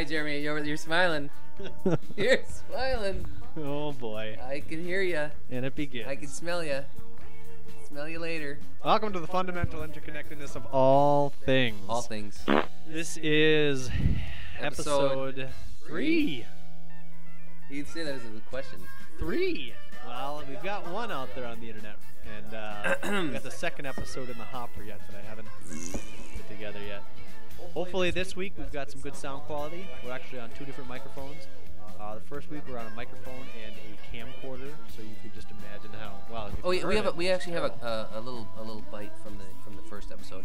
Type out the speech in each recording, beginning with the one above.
Hi, Jeremy. You're, you're smiling. You're smiling. oh boy. I can hear you. And it begins. I can smell you. Smell you later. Welcome to the fundamental interconnectedness of all things. All things. This is Episode episode three. You can say that as a question. Three. Well, we've got one out there on the internet, and uh, we got the second episode in the hopper yet that I haven't put together yet. Hopefully this week we've got some good sound quality. We're actually on two different microphones. Uh, the first week we're on a microphone and a camcorder, so you could just imagine how well. if Oh, we heard have a, we actually have a, a, a little a little bite from the from the first episode.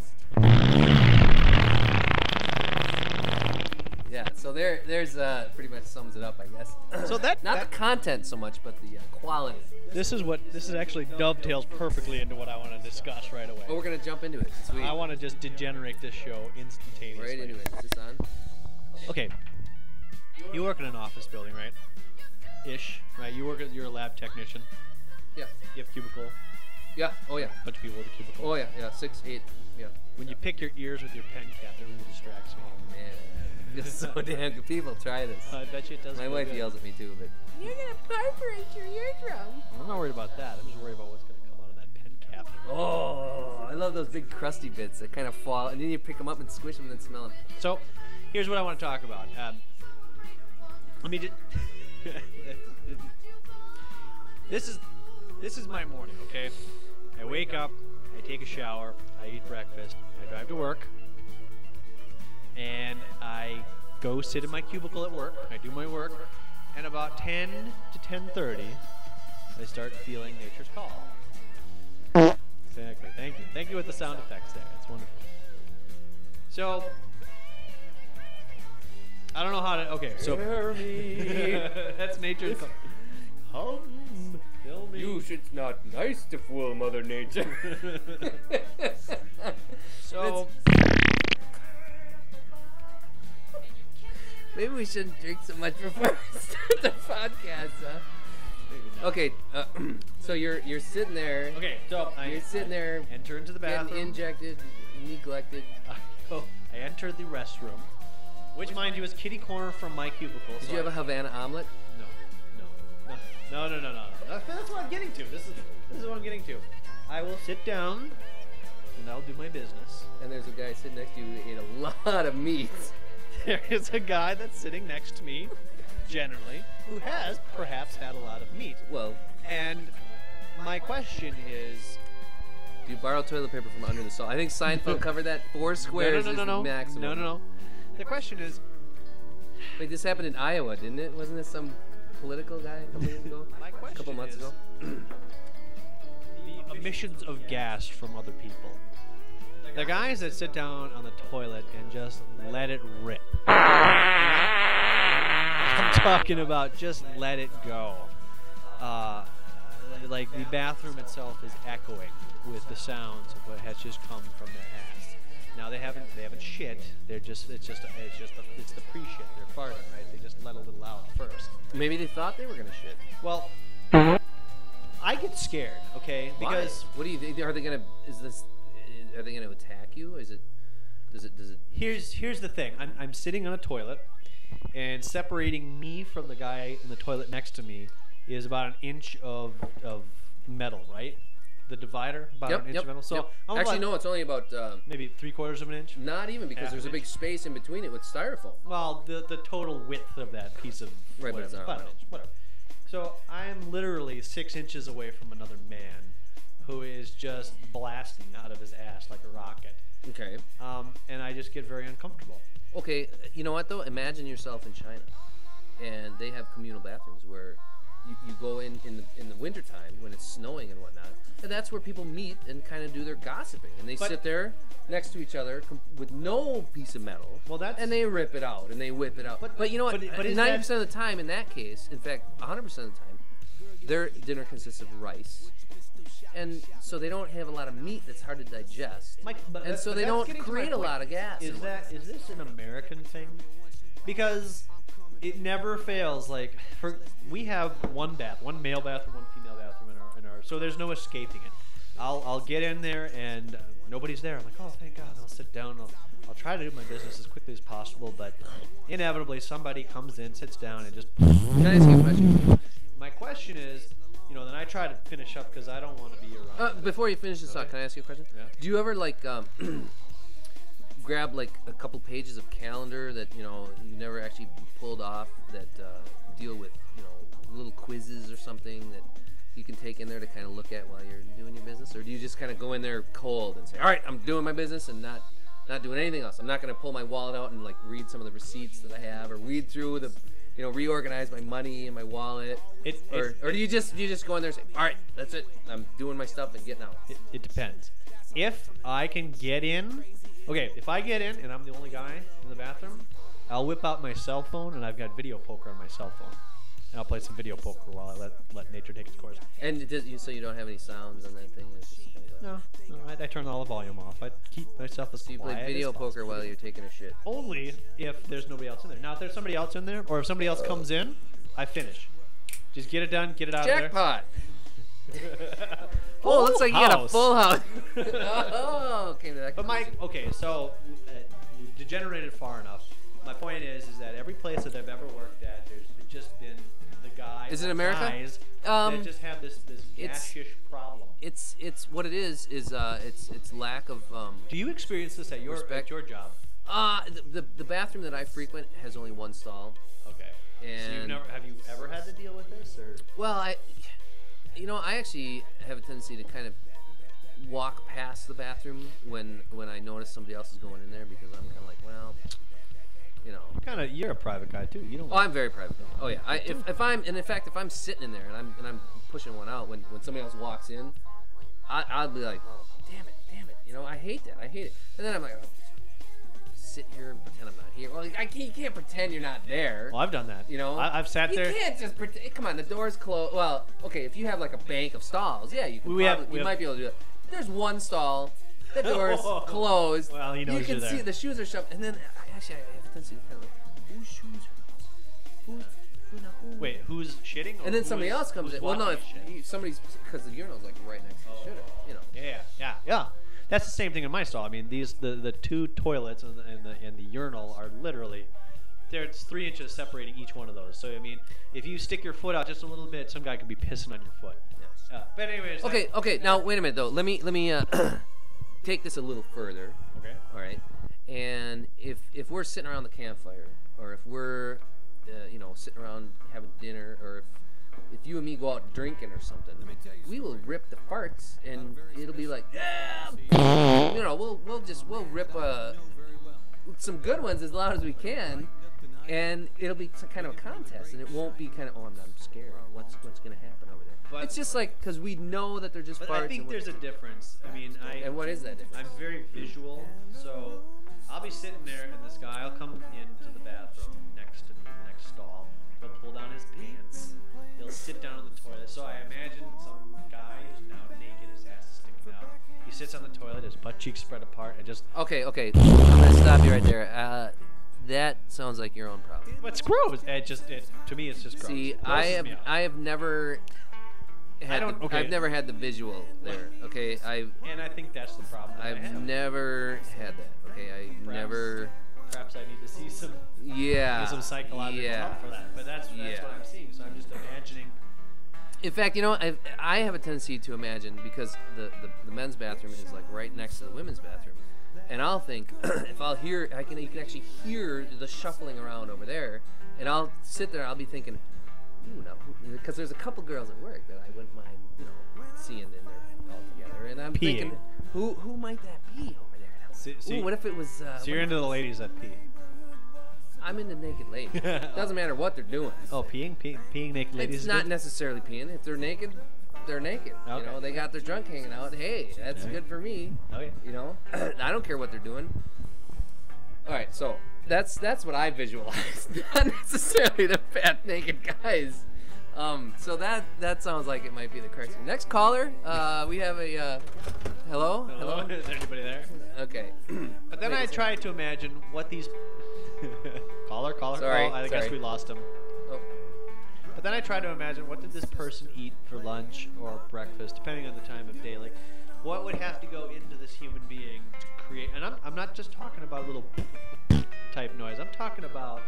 Yeah, so there there's uh, pretty much sums it up, I guess. So that- not that- the content so much, but the uh, quality. This is what this is actually dovetails perfectly into what I want to discuss right away. Oh, we're gonna jump into it. Sweet. I want to just degenerate this show instantaneously. right into it. Is this on? Okay. You work in an office building, right? Ish, right? You work at you're a lab technician. Yeah. You have cubicle, Yeah. Oh yeah. A bunch of people with a cubicle. Oh yeah. Yeah. Six, eight. Yeah. When you pick your ears with your pen cap, it really distracts me. Oh man, it's so damn good. People try this. I bet you it does. My wife good. yells at me too, but You're gonna perforate your eardrum. I'm not worried about that. I'm just worried about what's going to come out of that pen cap. oh, I love those big crusty bits that kind of fall, and then you pick them up and squish them and then smell them. So, here's what I want to talk about. Um, let me just. this is this is my morning. Okay, I wake up, I take a shower, I eat breakfast, I drive to work, and I go sit in my cubicle at work. I do my work, and about 10 to 10:30, I start feeling nature's call. Exactly. Thank you. Thank you with the sound effects there. It's wonderful. So I don't know how to. Okay, so that's nature's call. Hum, fill me. You should not nice to fool Mother Nature. So Maybe we shouldn't drink so much before we start the podcast, huh? Okay, uh, so you're you're sitting there. okay, so I You're sitting there, enter into the getting bathroom. injected, neglected. I go. I enter the restroom, which, mind you, is kitty corner from my cubicle. Did so you have I- a Havana omelet? No, no, no, no, no, no, no. That's, that's what I'm getting to. This is this is what I'm getting to. I will sit down, and I'll do my business. And there's a guy sitting next to you who ate a lot of meat. There is a guy that's sitting next to me, generally, who has perhaps had a lot of meat. Well, And my question is, do you borrow toilet paper from under the salt? I think Seinfeld covered that. Four squares no, no, no, is no, no, maximum. no, no, no. The question is, Wait, this happened in Iowa, didn't it? Wasn't this some political guy a couple years ago? my A question couple months is, ago. the emissions of gas from other people. The guys that sit down on the toilet and just let it rip. I'm talking about just let it go. Uh, like the bathroom itself is echoing with the sounds of what has just come from their ass. Now they haven't they haven't shit. They're just it's just a, it's just a, it's the pre-shit. They're farting, right? They just let a little out first. Maybe they thought they were gonna shit. Well, I get scared, okay? Because Why? what do you think? Are they gonna? Is this? Are they gonna attack you? Is it? Does it? Does it? here's here's the thing. I'm I'm sitting on a toilet, and separating me from the guy in the toilet next to me is about an inch of of metal, right? The divider about Yep. an inch Yep. of metal. So yep. Actually, about no. It's only about uh, maybe three quarters of an inch. not even because there's a big inch. space in between it with styrofoam. Well, the the total width of that piece of Right, but whatever, about an inch, whatever. So I'm literally six inches away from another man who is just blasting out of his ass like a rocket, Okay. um, and I just get very uncomfortable. Okay. You know what though? Imagine yourself in China, and they have communal bathrooms where you, you go in in the in the wintertime when it's snowing and whatnot, and that's where people meet and kind of do their gossiping, and they But- sit there next to each other com- with no piece of metal. Well, that's- and they rip it out and they whip it out. But, But- you know what? but- but is Ninety percent of the time, in that case, in fact, hundred percent of the time, their dinner consists of rice. And so they don't have a lot of meat that's hard to digest. Mike, but and that- so but they don't getting to my create a lot of gas. Is that is this an American thing? Because it never fails. Like for we have one bath, one male bathroom, one female bathroom in our in our. So there's no escaping it. I'll I'll get in there and uh, nobody's there. I'm like, oh, thank God. And I'll sit down. I'll, I'll try to do my business as quickly as possible, but inevitably somebody comes in, sits down, and just. Can I ask you a question? My question is, you know, then I try to finish up because I don't want to be around. Uh, before you finish this thought, can I ask you a question? Yeah. Do you ever like um, grab like a couple pages of calendar that you know you never actually pulled off that uh, deal with you know little quizzes or something that you can take in there to kind of look at while you're doing your business, or do you just kind of go in there cold and say, "All right, I'm doing my business and not not doing anything else. I'm not going to pull my wallet out and like read some of the receipts that I have, or read through the." You know, reorganize my money in my wallet, It- or, it- or do you just you just go in there and say, "All right, that's it. I'm doing my stuff and getting out." It, it depends. If I can get in, okay, if I get in and I'm the only guy in the bathroom, I'll whip out my cell phone and I've got video poker on my cell phone. And I'll play some video poker while I let, let nature take its course. And it does, you, so you don't have any sounds on that thing. It's just No, no I, I turn all the volume off. I keep myself as So you quiet play video poker possible. while you're taking a shit. Only if there's nobody else in there. Now, if there's somebody else in there, or if somebody else comes in, I finish. Just get it done, get it out Jackpot! of there. Jackpot. oh, looks like you got a full house. oh, came to that. But my okay, so uh, we've degenerated far enough. My point is, is that every place that I've ever worked at, there's just been the guy. Is it America? Guys Um, that just have this this it's- gashish problem. it's it's what it is is uh it's it's lack of um Do you experience this at your Respect. at your job? uh the, the the bathroom that I frequent has only one stall. Okay. so you've And- never have you ever had to deal with this or? Well, I you know I actually have a tendency to kind of walk past the bathroom when when I notice somebody else is going in there because I'm kind of like well you know Kind of, you're a private guy too. You don't. Oh, I'm very private. Oh yeah. I, if, if I'm and in fact if I'm sitting in there and I'm and I'm pushing one out when when somebody else walks in, I I'll be like, oh damn it, damn it. You know I hate that. I hate it. And then I'm like, oh, sit here and pretend I'm not here. Well, I can't, you can't pretend you're not there. well, I've done that. You know, I, I've sat you there. You can't just pretend. Come on, the door's closed. Well, okay, if you have like a bank of stalls, yeah, you can. We have- we you have- might be able to do it. There's one stall. The door's Oh. closed. Well, he knows you can see there. the shoes are shoved, and then actually I have a tendency to kind of like, whose shoes are those? Who's, who, now who? Wait, who's shitting? or And then who somebody is- else comes in. Well, no, if you, somebody's because the urinal's like right next to the shitter, you know. Yeah, yeah, yeah. That's the same thing in my stall. I mean, these the, the two toilets and the, and the and the urinal are literally there's three inches separating each one of those. So I mean, if you stick your foot out just a little bit, some guy could be pissing on your foot. Yes. Uh, but anyways. Okay, okay. Now wait a minute though. Let me let me uh, take this a little further. Okay. All right. And if if we're sitting around the campfire, or if we're, uh, you know, sitting around having dinner, or if if you and me go out drinking or something, we will rip the farts, and it'll be like, yeah, you know, we'll we'll just we'll rip uh, some good ones as loud as we can, and it'll be some kind of a contest, and it won't be kind of, oh, I'm, I'm scared. What's what's gonna happen over there? But- it's just like because we know that they're just But farts. I think there's a difference. I mean, I and what is that difference? I'm very visual, so I'll be sitting there, and this guy will come into the bathroom next to the next stall. He'll pull down his pants. He'll sit down on the toilet. So I imagine some guy who's now naked, his ass is sticking out. He sits on the toilet, his butt cheeks spread apart, and just. Okay, okay. I'm gonna stop you right there. Uh, that sounds like your own problem. What's gross? It just, it, to me, it's just gross. See, It I have me out. I have never had don't- the, okay. I've never had the visual there. Okay, I've and I think that's the problem. that I I've have. never had that. Okay, I Perhaps- never. Perhaps I need to see some Yeah. some psychological yeah. help for that. But that's that's Yeah. what I'm seeing. So I'm just imagining. In fact, you know, I I have a tendency to imagine because the, the the men's bathroom is like right next to the women's bathroom, and I'll think if I'll hear I can you can actually hear the shuffling around over there, and I'll sit there. I'll be thinking, ooh, now because there's a couple girls at work that I wouldn't mind, you know, seeing in there all together, and I'm Peeing. thinking, who who might that be over there? Now? So- so ooh, what if it was? Uh, So you're into the ladies that pee. I'm into naked ladies. Doesn't matter what they're doing. Oh, peeing, peeing, peeing naked ladies. It's not good? necessarily peeing. If they're naked, they're naked. Okay. You know, they got their junk hanging out. Hey, that's Okay. good for me. Okay. You know, I don't care what they're doing. All right, so that's that's what I visualize, not necessarily the fat naked guys. Um, so that that sounds like it might be the correct. thing. Next caller, uh, we have a uh, hello, Hello? hello. Is there anybody there? Okay. But then Wait, I tried to imagine what these. caller, caller, Sorry, call. I guess we lost him. Oh, But then I tried to imagine what did this person eat for lunch or breakfast, depending on the time of day. Like, what would have to go into this human being to create? And I'm, I'm not just talking about a little type noise. I'm talking about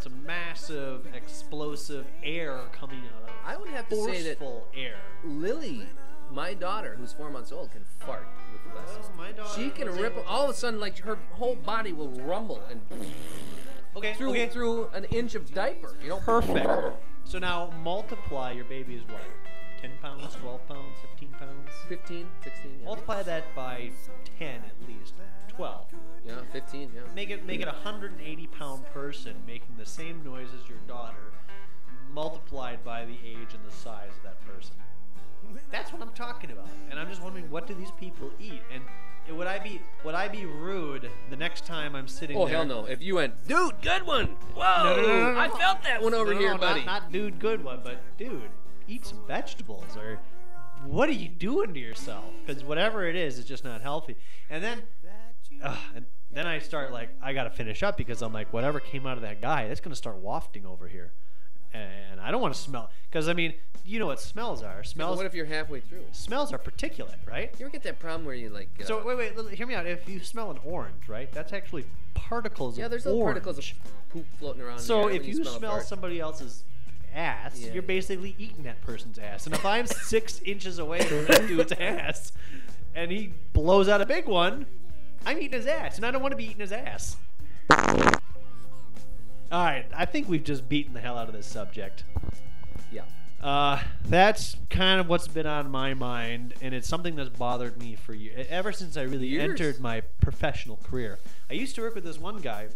some massive, explosive air coming out of I would have to say that forceful air. Lily, my daughter, who's four months old, can fart with the best. Oh, my daughter She can was rip. able- All of a sudden, like her whole body will rumble and Okay, through okay. through an inch of diaper. You know, Perfect. So now multiply your baby's what? 10 pounds, 12 pounds, 15 pounds? 15, 16, yeah. Multiply that by 10 at least. 12. Yeah, 15, yeah. Make it make it a 180 pound person making the same noise as your daughter, multiplied by the age and the size of that person. That's what I'm talking about. And I'm just wondering, what do these people eat? And it- would I be would I be rude the next time I'm sitting Oh there? hell no! If you went, dude, good one. Whoa! No, no, no, I felt that one over here, buddy. Not, not dude, good one, but dude, eat some vegetables or what are you doing to yourself? Because whatever it is, it's just not healthy. And then, ugh, and then I start like I gotta finish up because I'm like whatever came out of that guy, that's gonna start wafting over here, and I don't want to smell. Because I mean, you know what smells are? But Smells. what if you're halfway through? smells are particulate, right? You ever get that problem where you like? Uh, So wait, wait, hear me out. If you smell an orange, right? That's actually particles. Of Yeah, there's little orange. particles of poop floating around. So if when you, smell, smell somebody else's ass, Yeah. you're basically eating that person's ass. And if I'm six inches away from that dude's ass, and he blows out a big one, I'm eating his ass, and I don't want to be eating his ass. All right, I think we've just beaten the hell out of this subject. yeah, Uh, that's kind of what's been on my mind, and it's something that's bothered me for years. Ever since I really Years? entered my professional career, I used to work with this one guy.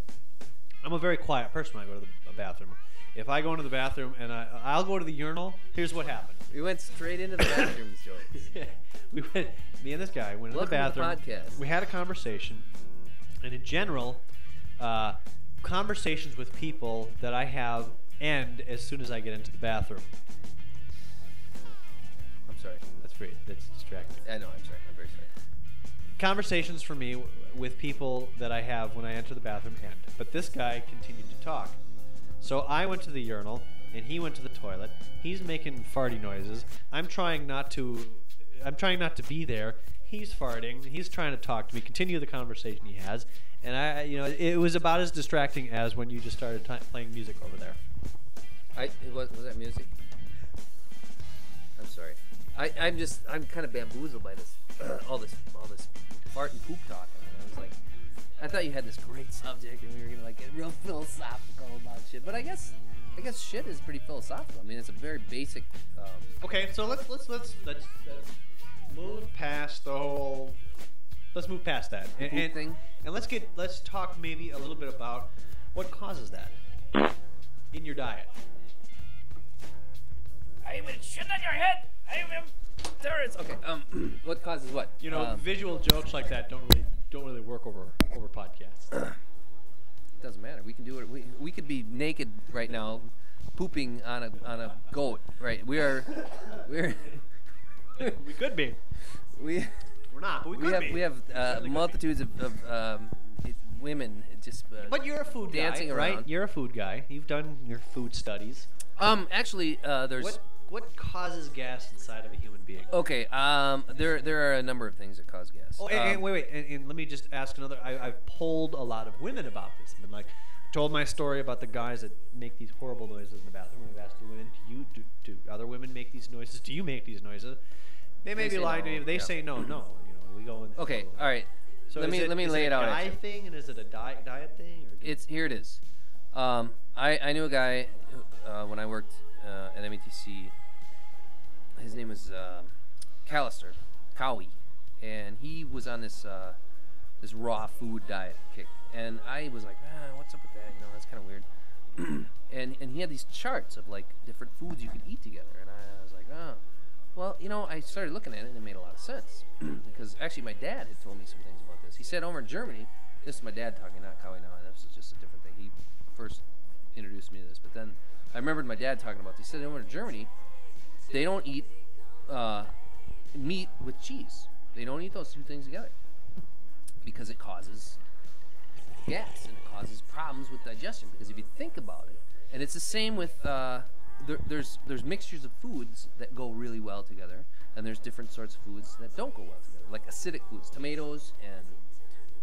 I'm a very quiet person when I go to the bathroom. If I go into the bathroom and I, I'll go to the urinal, here's what happened. we went straight into the bathrooms, Joey. we went, me and this guy went Welcome in to the the bathroom. podcast. We had a conversation, and in general, uh, conversations with people that I have end as soon as I get into the bathroom. I'm sorry. That's great. That's distracting. I know. I'm sorry. I'm very sorry. Conversations for me w- with people that I have when I enter the bathroom end. But this guy continued to talk. So I went to the urinal and he went to the toilet. He's making farty noises. I'm trying not to I'm trying not to be there. He's farting. He's trying to talk to me, continue the conversation he has. And I you know, it was about as distracting as when you just started ti playing music over there. I was was that music? I'm sorry. I I'm just I'm kind of bamboozled by this all this all this fart and poop talk. I thought you had this great subject and we were gonna like get real philosophical about shit. But I guess I guess shit is pretty philosophical. I mean, it's a very basic. Um, Okay, so let's let's let's let's, let's move past the whole. Let's move past that and, and, thing? and let's get let's talk maybe a little bit about what causes that in your diet. I will shit on your head. I will. There is okay. Um, what causes what? You know, Um, visual jokes like that don't really don't really work over over podcasts. It doesn't matter. We can do it. We, we could be naked right now, pooping on a on a goat. Right. We are. We're. we could be. we. We're not, but we, We could have be. we have uh, Certainly could be. multitudes of, of um, women just. Uh, But you're a food dancing guy, right? You're a food guy. You've done your food studies. um. Actually, uh, there's. What what causes gas inside of a human being? Okay. Um. There there are a number of things that cause gas. Oh, and, Um, and wait, wait, and, and let me just ask another. I, I've polled a lot of women about this. I've Been like, told my story about the guys that make these horrible noises in the bathroom. I've asked the women, do you do, do other women make these noises? Do you make these noises? They may They be lying to no, me. But they yeah. say no, no. You know, we go in. Okay. All right. So let me it, let me lay it it a out. guy at you. thing, and is it a diet diet thing? Or It's here. It is. Um, I I knew a guy uh, when I worked uh, at METC. His name was uh, Callister, Cowie, and he was on this uh, this raw food diet kick. And I was like, ah, what's up with that? You know, that's kind of weird. and and he had these charts of like different foods you could eat together, and I was like, oh. Well, you know, I started looking at it and it made a lot of sense because actually my dad had told me some things about this. He said over in Germany, this is my dad talking, not Cowie now, this is just a different thing. He first introduced me to this, but then I remembered my dad talking about this. He said over in Germany, they don't eat uh, meat with cheese. They don't eat those two things together because it causes gas and it causes problems with digestion. Because if you think about it, and it's the same with uh, there, there's there's mixtures of foods that go really well together, and there's different sorts of foods that don't go well together, like acidic foods, tomatoes and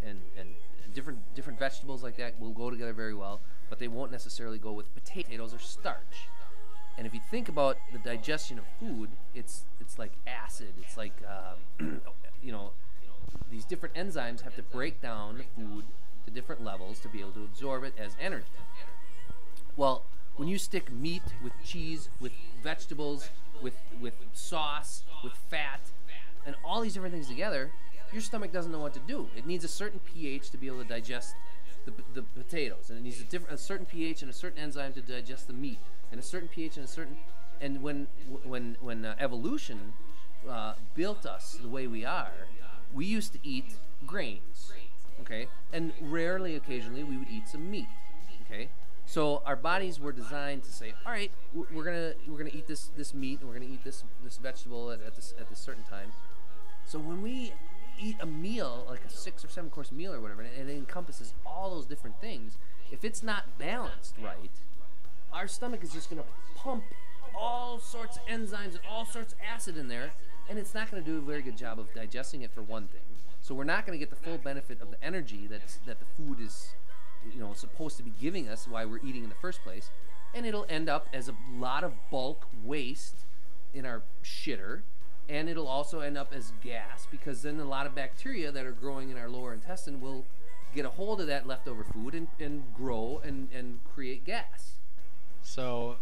and and different different vegetables like that will go together very well, but they won't necessarily go with potatoes or starch. And if you think about the digestion of food, it's it's like acid. It's like um, you know these different enzymes have to break down the food to different levels to be able to absorb it as energy. Well, when you stick meat with cheese, with vegetables, with with sauce, with fat, and all these different things together, your stomach doesn't know what to do. It needs a certain pH to be able to digest the, the potatoes, and it needs a different a certain pH and a certain enzyme to digest the meat, and a certain pH and a certain and when when when uh, evolution uh, built us the way we are, we used to eat grains, okay, and rarely, occasionally, we would eat some meat, okay. So our bodies were designed to say, all right, we're gonna we're gonna eat this this meat, and we're gonna eat this this vegetable at, at this at this certain time. So when we eat a meal, like a six or seven course meal or whatever, and it encompasses all those different things, if it's not balanced right, our stomach is just going to pump all sorts of enzymes and all sorts of acid in there, and it's not going to do a very good job of digesting it for one thing. So we're not going to get the full benefit of the energy that's, that the food is, you know, supposed to be giving us while we're eating in the first place, and it'll end up as a lot of bulk waste in our shitter and it'll also end up as gas because then a lot of bacteria that are growing in our lower intestine will get a hold of that leftover food and, and grow and, and create gas. So,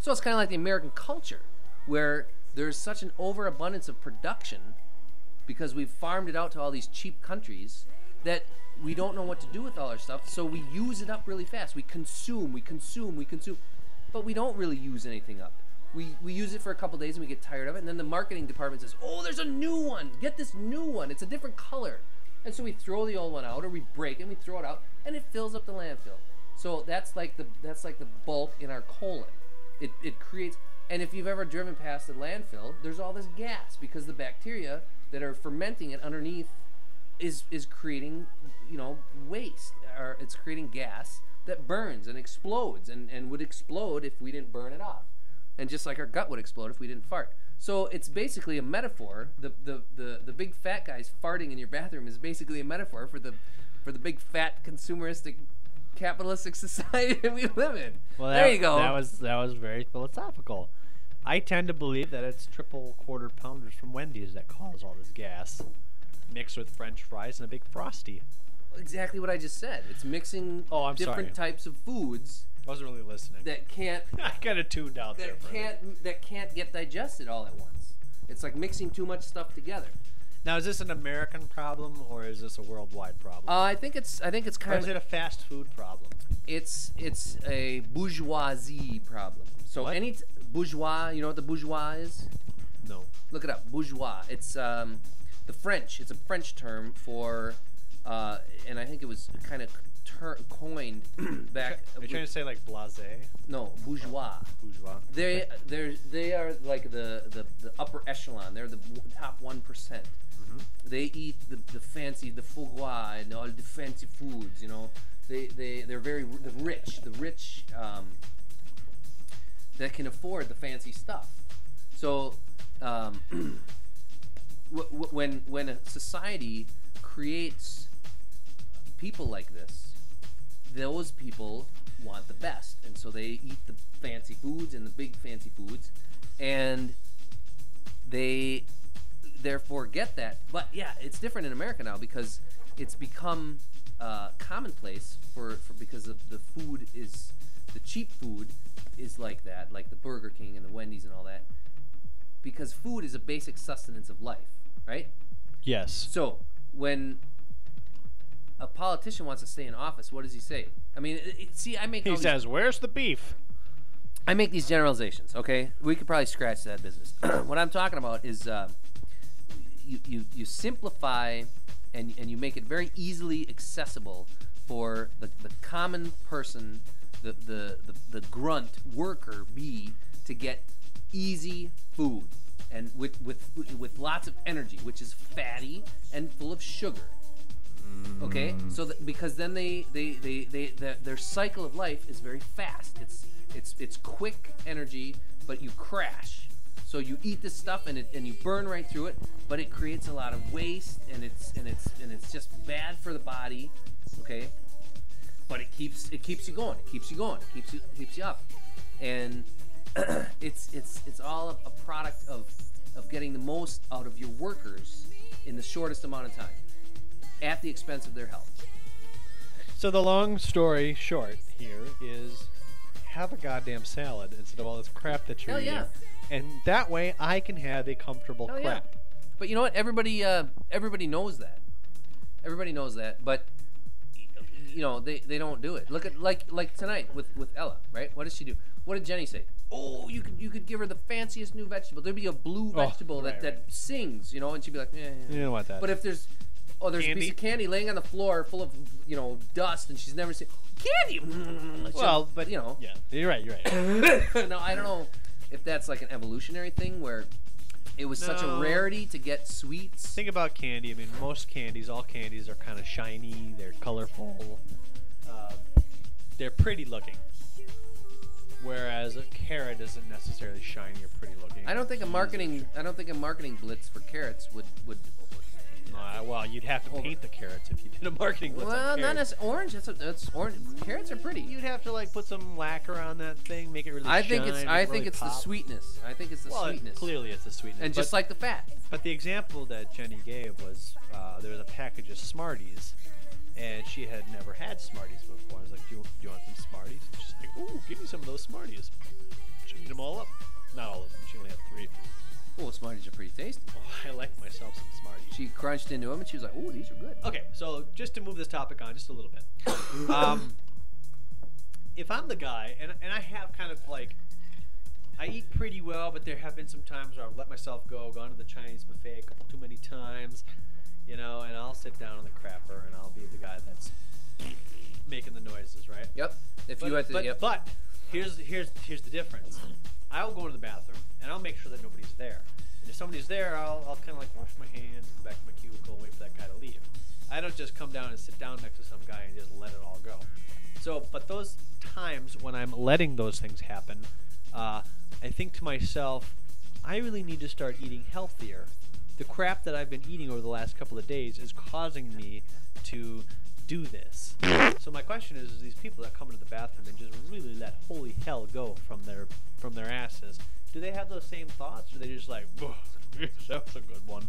So it's kind of like the American culture where there's such an overabundance of production because we've farmed it out to all these cheap countries that we don't know what to do with all our stuff. So we use it up really fast. We consume, we consume, we consume, but we don't really use anything up we, we use it for a couple days and we get tired of it and then the marketing department says oh there's a new one. Get this new one. It's a different color. And so we throw the old one out or we break it and we throw it out and it fills up the landfill. So that's like the that's like the bulk in our colon. It, it creates and if you've ever driven past the landfill there's all this gas because the bacteria that are fermenting it underneath is is creating you know waste or it's creating gas that burns and explodes and, and would explode if we didn't burn it off and just like our gut would explode if we didn't fart. So it's basically a metaphor. The, the, the, the big fat guys farting in your bathroom is basically a metaphor for the for the big fat consumeristic capitalistic society that we live in. well, there that, you go. That was that was very philosophical. I tend to believe that it's triple quarter pounders from Wendy's that cause all this gas, mixed with French fries and a big frosty. exactly what I just said. It's mixing Oh, I'm different sorry. types of foods Wasn't really listening. that can't I kind of tuned out there. that a minute. can't that can't get digested all at once. It's like mixing too much stuff together. Now, is this an American problem or is this a worldwide problem? Uh, I think it's I think it's or kind is of it a fast food problem? it's it's a bourgeoisie problem. So What? any t- bourgeois, you know what the bourgeois is? No. Look it up, bourgeois. It's um, the French. It's a French term for, uh, and I think it was kind of ter- coined back. Are you trying to say like blasé? no, bourgeois. Bourgeois. They they they are like the, the, the upper echelon. They're the w- top one They eat the, the fancy, the foie gras and all the fancy foods. You know, they they they're very r- the rich, the rich um, that can afford the fancy stuff. So um, w- w- when when a society creates people like this, those people want the best, and so they eat the fancy foods and the big fancy foods, and they therefore get that. But yeah, it's different in America now because it's become uh, commonplace for, for because of the food is the cheap food is like that, like the Burger King and the Wendy's and all that, because food is a basic sustenance of life, right? Yes. So when a politician wants to stay in office, what does he say? I mean, it, it- see, I make He these- says, "Where's the beef?" I make these generalizations. Okay, we could probably scratch that business. what I'm talking about is uh, you, you you simplify and and you make it very easily accessible for the, the common person, the, the the the grunt worker bee to get easy food and with with with lots of energy, which is fatty and full of sugar. Okay, so that, because then they they they, they their, their cycle of life is very fast. It's It's it's quick energy, but you crash. So you eat this stuff and it and you burn right through it, but it creates a lot of waste and it's and it's and it's just bad for the body. Okay, but it keeps it keeps you going. It keeps you going. It keeps you keeps you up, and it's it's it's all a product of of getting the most out of your workers in the shortest amount of time, at the expense of their health. So the long story short here is have a goddamn salad instead of all this crap that you're Hell eating. yeah. And that way I can have a comfortable Hell yeah. crap. But you know what? Everybody uh, everybody knows that. Everybody knows that, but you know they, they don't do it. Look at like like tonight with with Ella, right? What does she do? What did Jenny say? Oh, you could you could give her the fanciest new vegetable. There'd be a blue Oh, vegetable that that right. sings, you know, and she'd be like, yeah, yeah. You don't want that. But if there's oh, there's a piece of candy laying on the floor full of you know dust, and she's never seen candy. Mm, well, but you know, yeah, you're right. You're right. no, I don't know if that's like an evolutionary thing where it was such a rarity to get sweets. Think about candy. I mean, most candies, all candies are kind of shiny. They're colorful. Um, they're pretty looking. Whereas a carrot isn't necessarily shiny or pretty looking. I don't think a marketing I don't think a marketing blitz for carrots would would. Uh, well, you'd have to paint the carrots if you did a marketing blitz on well, not carrots. as orange. That's a, that's orange. Carrots are pretty. You'd have to like put some lacquer on that thing, make it really. I think it's I make think really it's the sweetness. I think it's the Well, sweetness. clearly it's the sweetness. and just like the fat. but the example that Jenny gave was uh, there was a package of Smarties, and she had never had Smarties before. I was like, "Do you, do you want some Smarties?" And she's like, "Ooh, give me some of those Smarties." She ate them all up. Not all of them. She only had three. Oh, Smarties are pretty tasty. Oh, I like myself some Smarties. She crunched into them and she was like, "Oh, these are good." Okay, so just to move this topic on just a little bit. Um, if I'm the guy, and, and I have kind of like, I eat pretty well, but there have been some times where I've let myself go, gone to the Chinese buffet a couple too many times, you know, and I'll sit down on the crapper and I'll be the guy that's making the noises, right? Yep. If But, you had to, but, yep. but here's here's here's the difference. I'll go into the bathroom and I'll make sure that nobody's there. And if somebody's there, I'll, I'll kind of like wash my hands, back to my cubicle, wait for that guy to leave. I don't just come down and sit down next to some guy and just let it all go. So, but those times when I'm letting those things happen, uh, I think to myself, I really need to start eating healthier. The crap that I've been eating over the last couple of days is causing me to do this. So my question is, is these people that come into the bathroom and just really let holy hell go from their from their asses, do they have those same thoughts, or are they just like, "Ugh, that was a good one?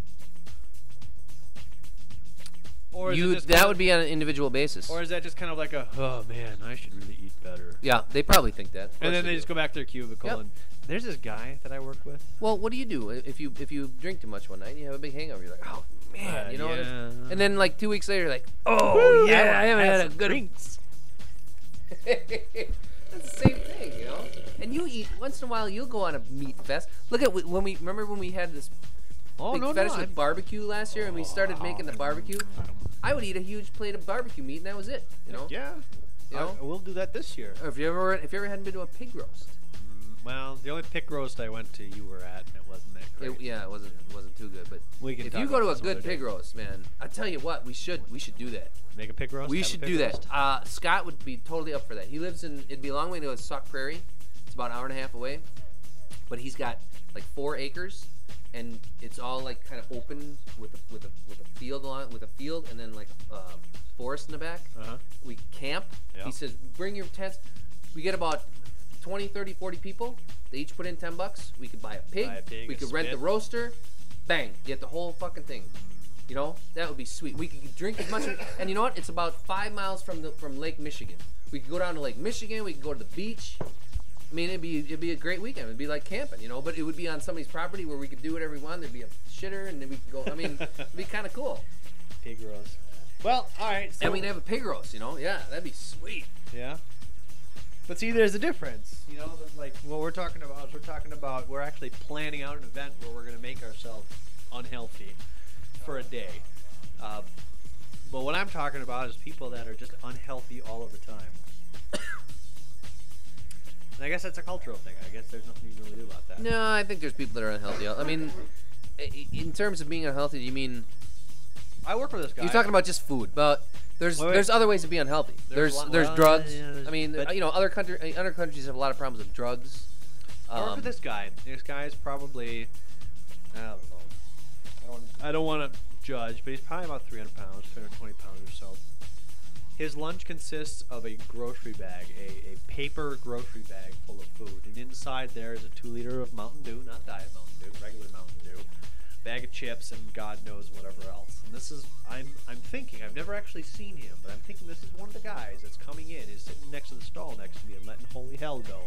Or you that kind would of- be on an individual basis. or is that just kind of like a, oh man, I should really eat better? yeah, they probably think that. And then they do. just go back to their cubicle Yep. and there's this guy that I work with. Well, what do you do uh, if you if you drink too much one night and you have a big hangover? You're like, oh man, you know. yeah. And then like two weeks later, like, oh Woo, yeah, I haven't had had a good. drinks. That's the same thing, you know. And you eat once in a while. You'll go on a meat fest. Look at wh- when we remember when we had this Oh big no, fetish no, with I'm- barbecue last year, and we started oh, making the barbecue. I would eat a huge plate of barbecue meat, and that was it. You know. Yeah. You I- we'll do that this year. Or if you ever if you ever hadn't been to a pig roast, Well, the only pick roast I went to, you were at, and it wasn't that great. it, yeah, it wasn't it wasn't too good. But We can if you go to a good pig roast, man, I tell you what, we should we should do that. Make a pig roast. We should pig do that. Uh, Scott would be totally up for that. He lives in. It'd be a long way to Sauk Prairie. It's about an hour and a half away, but he's got like four acres, and it's all like kind of open with a, with a with a field along with a field, and then like uh, forest in the back. Uh-huh. We camp. Yeah. He says, bring your tents. We get about 20, 30, 40 people. They each put in 10 bucks. We could buy a pig. Buy a pig, we a could rent the roaster. Bang. Get the whole fucking thing. You know, that would be sweet. We could drink as much. and you know what? It's about five miles from the from Lake Michigan. We could go down to Lake Michigan. We could go to the beach. I mean, it'd be it'd be a great weekend. It'd be like camping, you know. But it would be on somebody's property where we could do whatever we want. There'd be a shitter, and then we could go. I mean, it'd be kind of cool. Pig roast. Well, all right. So And we'd have a pig roast, you know. Yeah, that'd be sweet. Yeah. But see, there's a difference. You know, like what we're talking about is we're talking about we're actually planning out an event where we're going to make ourselves unhealthy for a day. Uh, but what I'm talking about is people that are just unhealthy all of the time. and I guess that's a cultural thing. I guess there's nothing you can really do about that. No, I think there's people that are unhealthy. I mean, in terms of being unhealthy, do you mean I work for this guy. You're talking about just food, but there's Wait, wait. there's other ways to be unhealthy. There's There's there's well, drugs. yeah, there's- I mean, you know, other country other countries have a lot of problems with drugs. I work for Um, this guy. This guy's probably I don't know. I don't want to judge, but he's probably about 300 pounds, 320 pounds or so. His lunch consists of a grocery bag, a, a paper grocery bag full of food, and inside there is a two liter of Mountain Dew, not Diet Mountain Dew, regular Mountain Dew, bag of chips, and God knows whatever else. And this is, I'm, I'm thinking, I've never actually seen him, but I'm thinking this is one of the guys that's coming in, is sitting next to the stall next to me and letting holy hell go.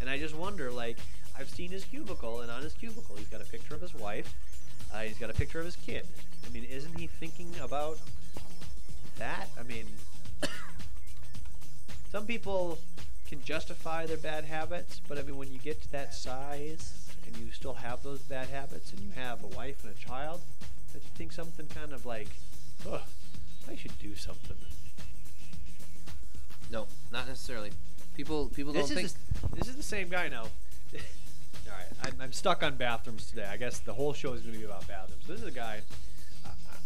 And I just wonder, like, I've seen his cubicle, and on his cubicle, he's got a picture of his wife. Uh, he's got a picture of his kid. I mean, isn't he thinking about that? I mean, some people can justify their bad habits, but I mean, when you get to that size and you still have those bad habits, and you have a wife and a child, don't you think something kind of like, oh, I should do something? no, not necessarily. People people This don't is think. the, this is the same guy now. All right, I'm, I'm stuck on bathrooms today. I guess the whole show is going to be about bathrooms. This is a guy.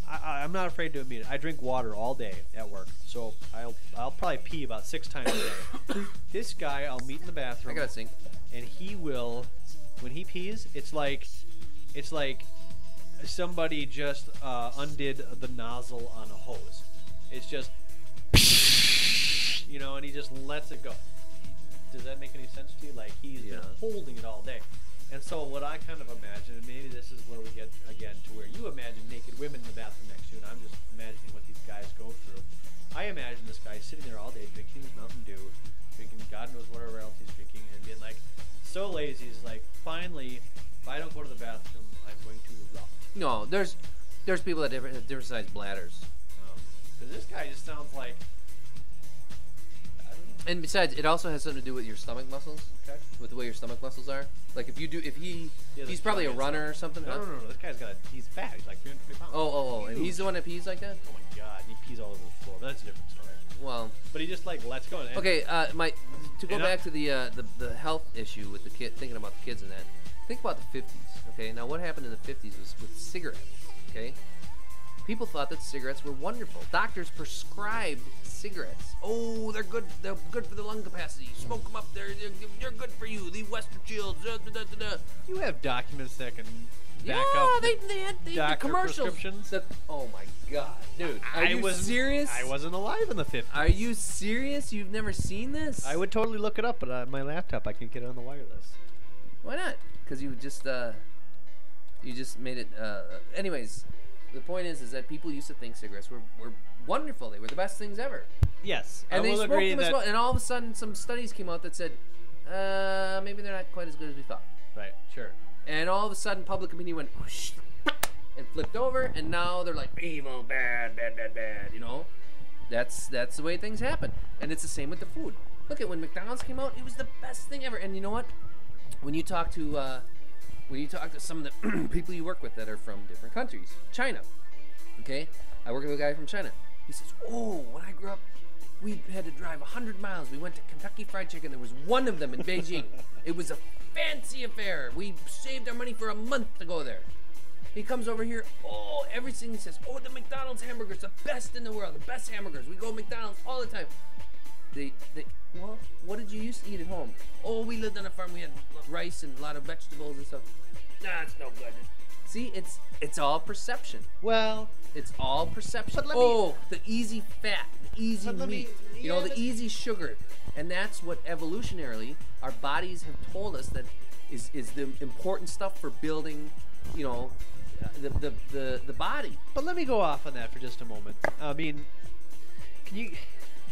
I, I, I'm not afraid to admit it. I drink water all day at work, so I'll I'll probably pee about six times a day. this guy, I'll meet in the bathroom. I got a sink. and he will, when he pees, it's like, it's like somebody just uh, undid the nozzle on a hose. It's just, you know, and he just lets it go. Does that make any sense to you? Like he's Yeah. been holding it all day. And so what I kind of imagine, and maybe this is where we get again to where you imagine naked women in the bathroom next to you, and I'm just imagining what these guys go through. I imagine this guy sitting there all day drinking his Mountain Dew, drinking God knows whatever else he's drinking, and being like so lazy. He's like, finally, if I don't go to the bathroom, I'm going to erupt. No, there's there's people that different have different sized bladders. Oh. Because this guy just sounds like. I don't know. And besides, it also has something to do with your stomach muscles, Okay. with the way your stomach muscles are. Like if you do, if he, Yeah, he's probably a runner or something. No, huh? no, no, no. This guy's got a. He's fat. He's like 320 pounds. Oh, oh, oh, and he's the one that pees like that. Oh my god, he pees all over the floor. But that's a different story. Well, But he just like lets go. And okay. Uh, my to go back to the, uh, the the health issue with the kid, thinking about the kids and that. Think about the 50s. Okay, now what happened in the 50s was with cigarettes. Okay, people thought that cigarettes were wonderful. Doctors prescribed cigarettes. Oh, they're good. They're good for the lung capacity. Smoke them up. They're they're, they're good for you. The Western Shields. Da, da, da, da, da. You have documents that can back yeah, up. they, the- they had they, the doctor commercials. prescriptions? that- oh my god, dude! Are I you wasn't- serious? I wasn't alive in the 50s. Are you serious? You've never seen this? I would totally look it up, but uh, my laptop, I can't get it on the wireless. Why not? Because you just uh, you just made it. Uh, anyways, the point is, is that people used to think cigarettes were, were wonderful. They were the best things ever, Yes, and I they smoked agree them that. as well. And all of a sudden, some studies came out that said, uh, maybe they're not quite as good as we thought. Right, sure. And all of a sudden, public opinion went whoosh, and flipped over, and now they're like evil, bad, bad, bad, bad. You know, that's that's the way things happen, and it's the same with the food. Look at when McDonald's came out; it was the best thing ever. And you know what? When you talk to uh, when you talk to some of the people you work with that are from different countries, China. Okay, I work with a guy from China. He says, "Oh, when I grew up, we had to drive 100 miles. We went to Kentucky Fried Chicken. There was one of them in Beijing. it was a fancy affair. We saved our money for a month to go there. He comes over here. Oh, everything he says. Oh, the McDonald's hamburgers, the best in the world, the best hamburgers. We go to McDonald's all the time. They, they, well, what did you used to eat at home? Oh, we lived on a farm. We had rice and a lot of vegetables and stuff. Nah, it's no good. See, it's it's all perception. Well, It's all perception. But let me- oh, the easy fat, the easy But let me- meat, you know, the easy sugar, and that's what evolutionarily our bodies have told us that is is the important stuff for building, you know, uh, the the the, the body. but let me go off on that for just a moment. I mean, can you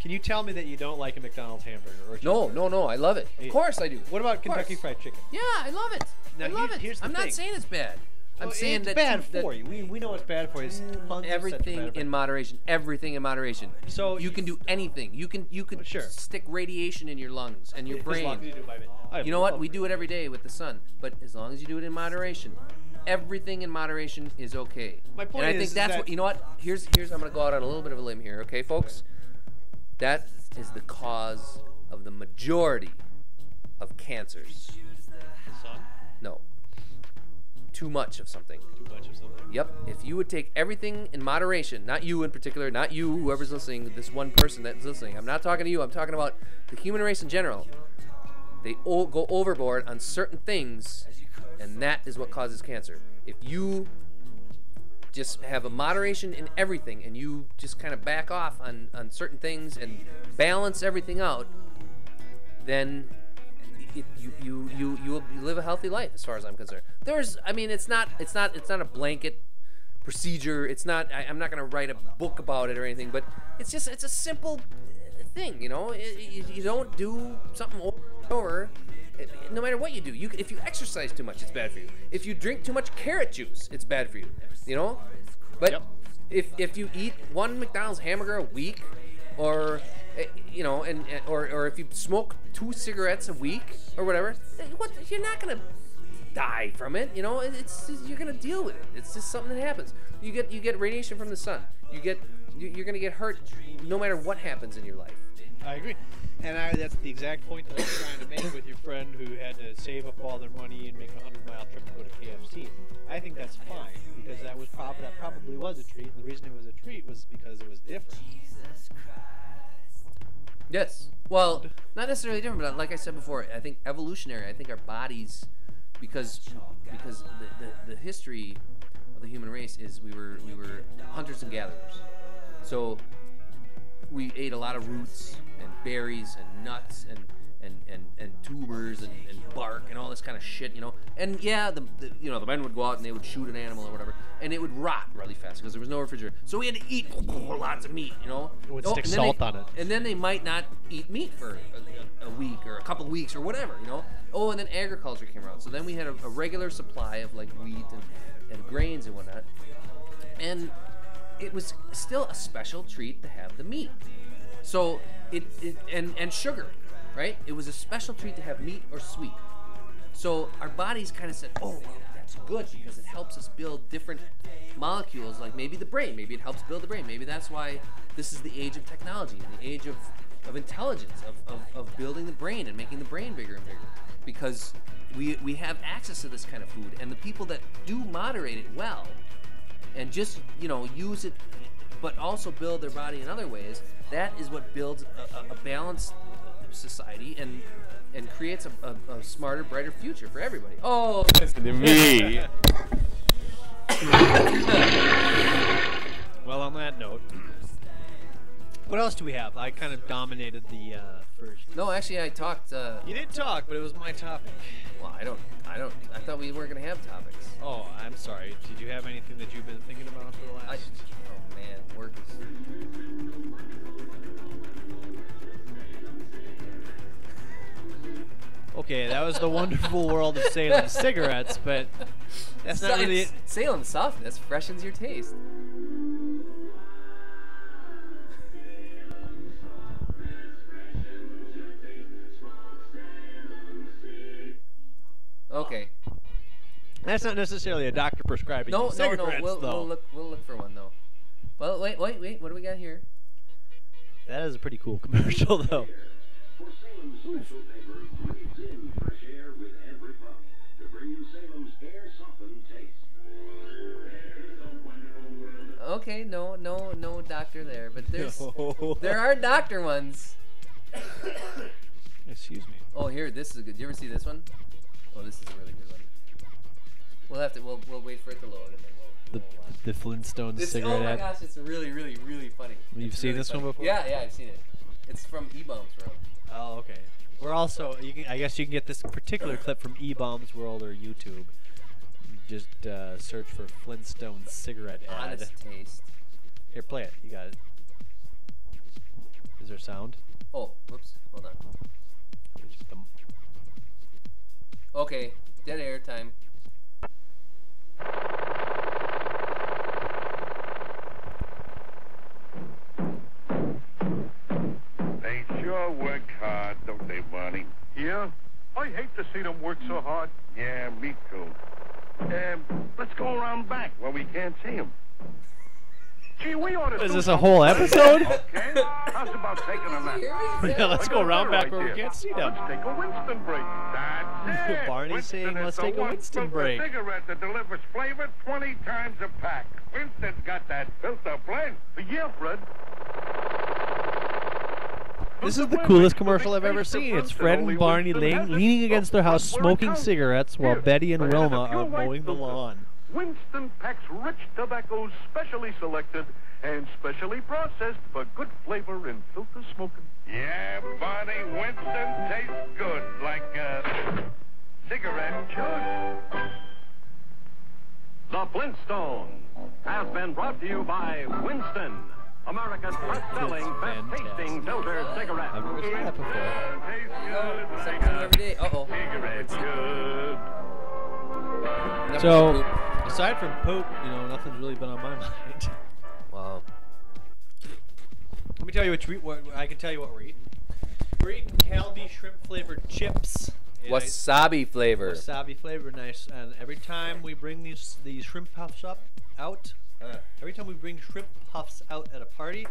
can you tell me that you don't like a McDonald's hamburger or No, no, no, I love it. Of course I do. What about Kentucky Fried Chicken? Yeah, I love it. Now, I love here- it. here's the I'm not saying it's bad. I'm Well, saying it's that bad that for you. We, we know it's bad for you. It's tons of such everything in moderation. Everything in moderation. So you you- can do anything. You can you can Well, sure. stick radiation in your lungs and your As brain. long as you do it by me. You know what? We do it every day with the sun, but as long as you do it in moderation, everything in moderation is okay. My point and I think is that's that- what you know. What? Here's here's I'm gonna go out on a little bit of a limb here, okay, folks? That is the cause of the majority of cancers. Son? No. too much of something. Too much of something. Yep. If you would take everything in moderation, not you in particular, not you, whoever's listening, this one person that's listening. I'm not talking to you. I'm talking about the human race in general. They go overboard on certain things, and that is what causes cancer. If you just have a moderation in everything, and you just kind of back off on on certain things and balance everything out, then it, you, you you you you live a healthy life as far as I'm concerned. There's I mean it's not it's not it's not a blanket procedure. It's not I, I'm not gonna write a book about it or anything, but it's just it's a simple thing, you know. It, you, you don't do something over and over. No matter what you do, you if you exercise too much, it's bad for you. If you drink too much carrot juice, it's bad for you. You know, but Yep. if if you eat one McDonald's hamburger a week, or eh, you know, and, and or or if you smoke two cigarettes a week or whatever, eh, what you're not gonna die from it. You know, It- it's you're gonna deal with it. It's just something that happens. You get you get radiation from the sun. You get you're gonna get hurt no matter what happens in your life. I agree. And I, that's the exact point that I was trying to make with your friend who had to save up all their money and make a hundred mile trip to go to KFC. I think that's fine because that was prob- that probably was a treat. And the reason it was a treat was because it was different. Yes. Well, not necessarily different, but like I said before, I think evolutionary. I think our bodies, because because the, the, the history of the human race is we were we were hunters and gatherers. So we ate a lot of roots and berries and nuts and and, and, and tubers and, and bark and all this kind of shit, you know. And yeah, the, the you know the men would go out and they would shoot an animal or whatever, and it would rot really fast because there was no refrigerator. So we had to eat lots of meat, you know. It would Oh, stick and then salt they- on it. and then they might not eat meat for a, a, week or a couple of weeks or whatever, you know. Oh, and then agriculture came around, so then we had a, a regular supply of like wheat and, and grains and whatnot, and it was still a special treat to have the meat. So it, it and and sugar, right? It was a special treat to have meat or sweet. So our bodies kind of said, "Oh, well, that's good because it helps us build different molecules. Like maybe the brain. Maybe it helps build the brain. Maybe that's why this is the age of technology and the age of, of intelligence, of, of, of building the brain and making the brain bigger and bigger. Because we we have access to this kind of food, and the people that do moderate it well, and just you know use it, but also build their body in other ways. That is what builds a, a, a balanced society and and creates a, a, a smarter, brighter future for everybody. Oh, listen to me. Well, on that note, what else do we have? I kind of dominated the uh, first. no, actually, I talked. Uh, You did talk, but it was my topic. well, I don't. I don't. I thought we weren't gonna have topics. Oh, I'm sorry. Did you have anything that you've been thinking about for the I, last? oh man, work is. Okay, that was the wonderful world of Salem cigarettes, but that's not really. Salem softness freshens your taste. That's not necessarily a doctor prescribing No, no, no. We'll, we'll look. We'll look for one though. Well, wait, wait, wait. What do we got here? That is a pretty cool commercial, though. For Salem's special paper breathes in fresh air with every puff to bring you Salem's air softened taste. Okay, no, no, no doctor there, but there's there are doctor ones. Excuse me. Oh, here, this is good. Do you ever see this one? Oh, this is a really good one. We'll have to. We'll, we'll wait for it to load and then we'll. we'll watch. the Flintstones This, oh cigarette my ad. gosh, it's really, really, really funny. You've It's seen really this one before? Yeah, yeah, I've seen it. It's from eBaum's World. Oh, okay. We're also. You can, I guess you can get this particular clip from E Bombs World or YouTube. Just uh, search for Flintstone cigarette ad. Honest taste. Here, play it. You got it. Is there sound? Oh, whoops. Hold on. Okay, dead air time. They sure work hard, don't they, Barney? Yeah? I hate to see them work so hard. Yeah, me too. Um, let's go around back where we can't see them. Gee, we ought to Is this a whole episode? Okay? How's about taking a nap? yeah, let's go around back where we can't see them. Let's take a Winston break. That's Yeah, Barney's saying, Winston is "Let's take a Winston break." cigarette that delivers flavor 20 times a pack. Winston's got that filter blend. Yeah, Fred. This is the coolest commercial I've ever seen. It's Fred and Barney laying, leaning against their house, it smoking cigarettes, while Betty and it Wilma are mowing the lawn. Winston packs rich tobaccos specially selected and specially processed for good flavor in filter smoking. Yeah, Barney, Winston tastes good like a cigarette should. The Flintstones has been brought to you by Winston, America's best-selling, best-tasting filter cigarette. I've never seen that before. Tastes good like Something a every day. Uh oh. cigarette should. So, aside from poop, you know, nothing's really been on my mind. Wow. Let me tell you what, we, what I can tell you what we're eating. We're eating Calbee shrimp flavored chips. And Wasabi flavor. Wasabi flavor, nice. And every time we bring these these shrimp puffs up out, every time we bring shrimp puffs out at a party,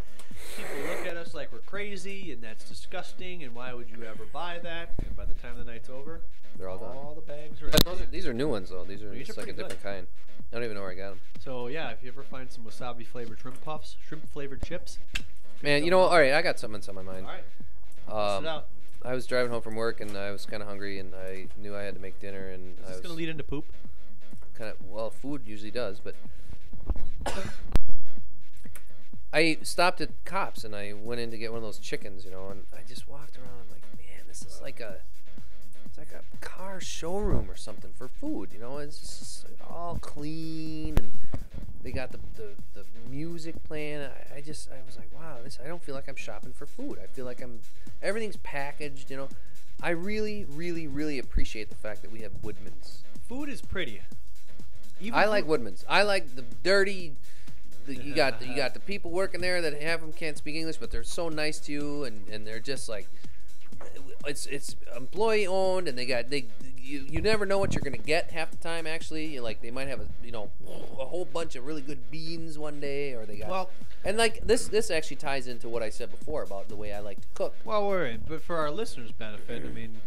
people look at us like we're crazy and that's disgusting. And why would you ever buy that? And by the time the night's over, They're all done. all the bags are But those are, these are new ones though. These are These just are like a different good. kind. I don't even know where I got them. So yeah, if you ever find some wasabi flavored shrimp puffs, shrimp flavored chips, Man, you know what? All right, I got something on my mind. all right, Um. I was driving home from work and I was kind of hungry and I knew I had to make dinner and Is I was gonna lead into poop? kind of well, food usually does, but I stopped at Copps and I went in to get one of those chickens, you know, and I just walked around. I'm like, man, this is like a it's like a car showroom or something for food, you know. It's just all clean and they got the the, the music playing. I, I just I was like, wow, this I don't feel like I'm shopping for food. I feel like I'm everything's packaged, you know. I really, really, really appreciate the fact that we have Woodman's. Food is pretty. Even I like Woodman's. I like the dirty. The, you got you got the people working there that half of them can't speak English, but they're so nice to you, and, and they're just like, it's it's employee owned, and they got they you, you never know what you're gonna get half the time. Actually, You- like they might have a you know a whole bunch of really good beans one day, or they got Well- and like this this actually ties into what I said before about the way I like to cook. Well, we're in, but for our listeners' benefit, I mean,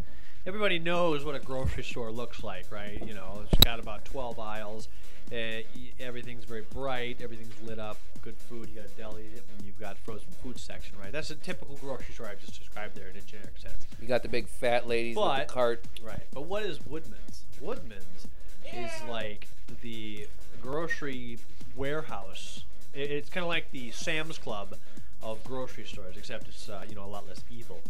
everybody knows what a grocery store looks like, right? You know, it's got about 12 aisles. Uh, everything's very bright. Everything's lit up. Good food. You got a deli, and you've got frozen food section, right? That's a typical grocery store I've just described there in a generic sense. You got the big fat ladies with the cart. Right. But what is Woodman's? Woodman's is like the grocery warehouse. It's kind of like the Sam's Club of grocery stores, except it's uh, you know a lot less evil.